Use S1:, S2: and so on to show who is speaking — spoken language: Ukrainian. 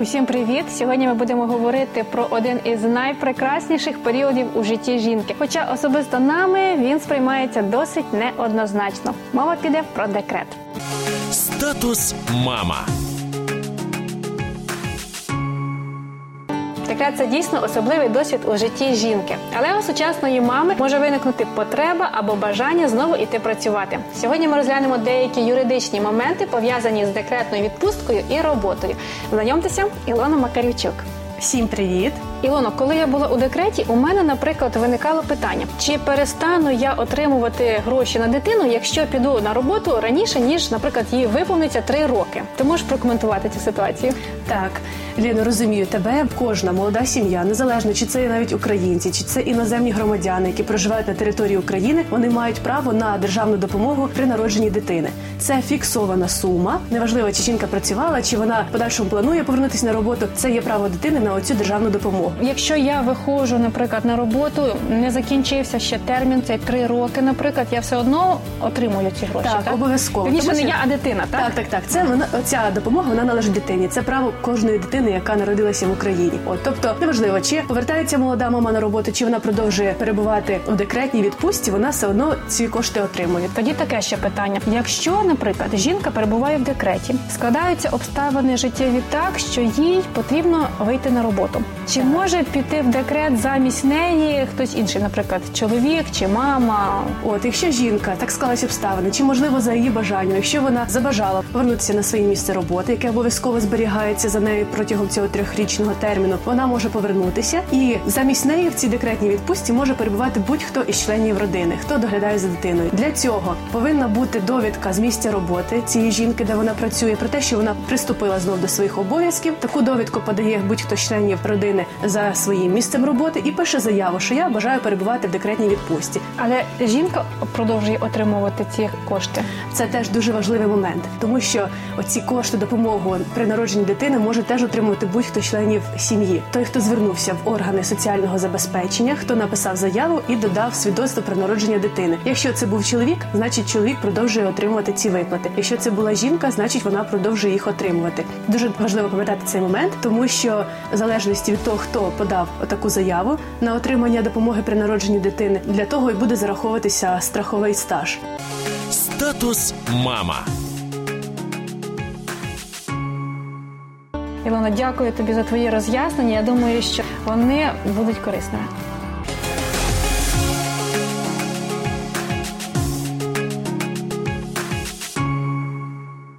S1: Усім привіт! Сьогодні ми будемо говорити про один із найпрекрасніших періодів у житті жінки. Хоча особисто нами він сприймається досить неоднозначно. Мова піде про декрет.
S2: Статус мама.
S1: Декрет це дійсно особливий досвід у житті жінки. Але у сучасної мами може виникнути потреба або бажання знову іти працювати. Сьогодні ми розглянемо деякі юридичні моменти пов'язані з декретною відпусткою і роботою. Знайомтеся, Ілона Макарівчук.
S3: Всім привіт!
S1: Ілоно, коли я була у декреті, у мене, наприклад, виникало питання: чи перестану я отримувати гроші на дитину, якщо піду на роботу раніше, ніж, наприклад, їй виповниться три роки? Ти можеш прокоментувати цю ситуацію?
S3: Так, Ліно, розумію тебе. Кожна молода сім'я, незалежно чи це навіть українці, чи це іноземні громадяни, які проживають на території України, вони мають право на державну допомогу при народженні дитини. Це фіксована сума. Неважливо, чи жінка працювала, чи вона в подальшому планує повернутися на роботу. Це є право дитини на оцю державну допомогу.
S1: Якщо я виходжу, наприклад, на роботу, не закінчився ще термін, це три роки, наприклад, я все одно отримую ці гроші.
S3: Так,
S1: Так,
S3: обов'язково.
S1: Вірніше, не я, а дитина, так?
S3: Так, так, так. Це вона оця допомога вона належить дитині. Це право кожної дитини, яка народилася в Україні. От тобто, неважливо, чи повертається молода мама на роботу, чи вона продовжує перебувати у декретній відпустці, вона все одно ці кошти отримує.
S1: Тоді таке ще питання: якщо, наприклад, жінка перебуває в декреті, складаються обставини життєві так, що їй потрібно вийти на роботу. Чи може піти в декрет замість неї хтось інший, наприклад, чоловік чи мама?
S3: От, якщо жінка так склалися обставини, чи можливо за її бажанням, якщо вона забажала повернутися на своє місце роботи, яке обов'язково зберігається за нею протягом цього трьохрічного терміну, вона може повернутися, і замість неї в цій декретній відпустці може перебувати будь-хто із членів родини, хто доглядає за дитиною. Для цього повинна бути довідка з місця роботи цієї жінки, де вона працює, про те, що вона приступила знов до своїх обов'язків. Таку довідку подає будь-хто з членів родини за своїм місцем роботи і пише заяву, що я бажаю перебувати в декретній відпустці.
S1: Але жінка продовжує отримувати ці кошти.
S3: Це теж дуже важливий момент, тому що оці кошти допомогу при народженні дитини може теж отримувати будь-хто членів сім'ї. Той, хто звернувся в органи соціального забезпечення, хто написав заяву і додав свідоцтво про народження дитини. Якщо це був чоловік, значить чоловік продовжує отримувати ці виплати. Якщо це була жінка, значить вона продовжує їх отримувати. Дуже важливо пам'ятати цей момент, тому що залежності від того, хто подав таку заяву на отримання допомоги при народженні дитини, для того і буде зараховуватися страховий стаж.
S2: Статус мама.
S1: Ілона, дякую тобі за твої роз'яснення. Я думаю, що вони будуть корисними.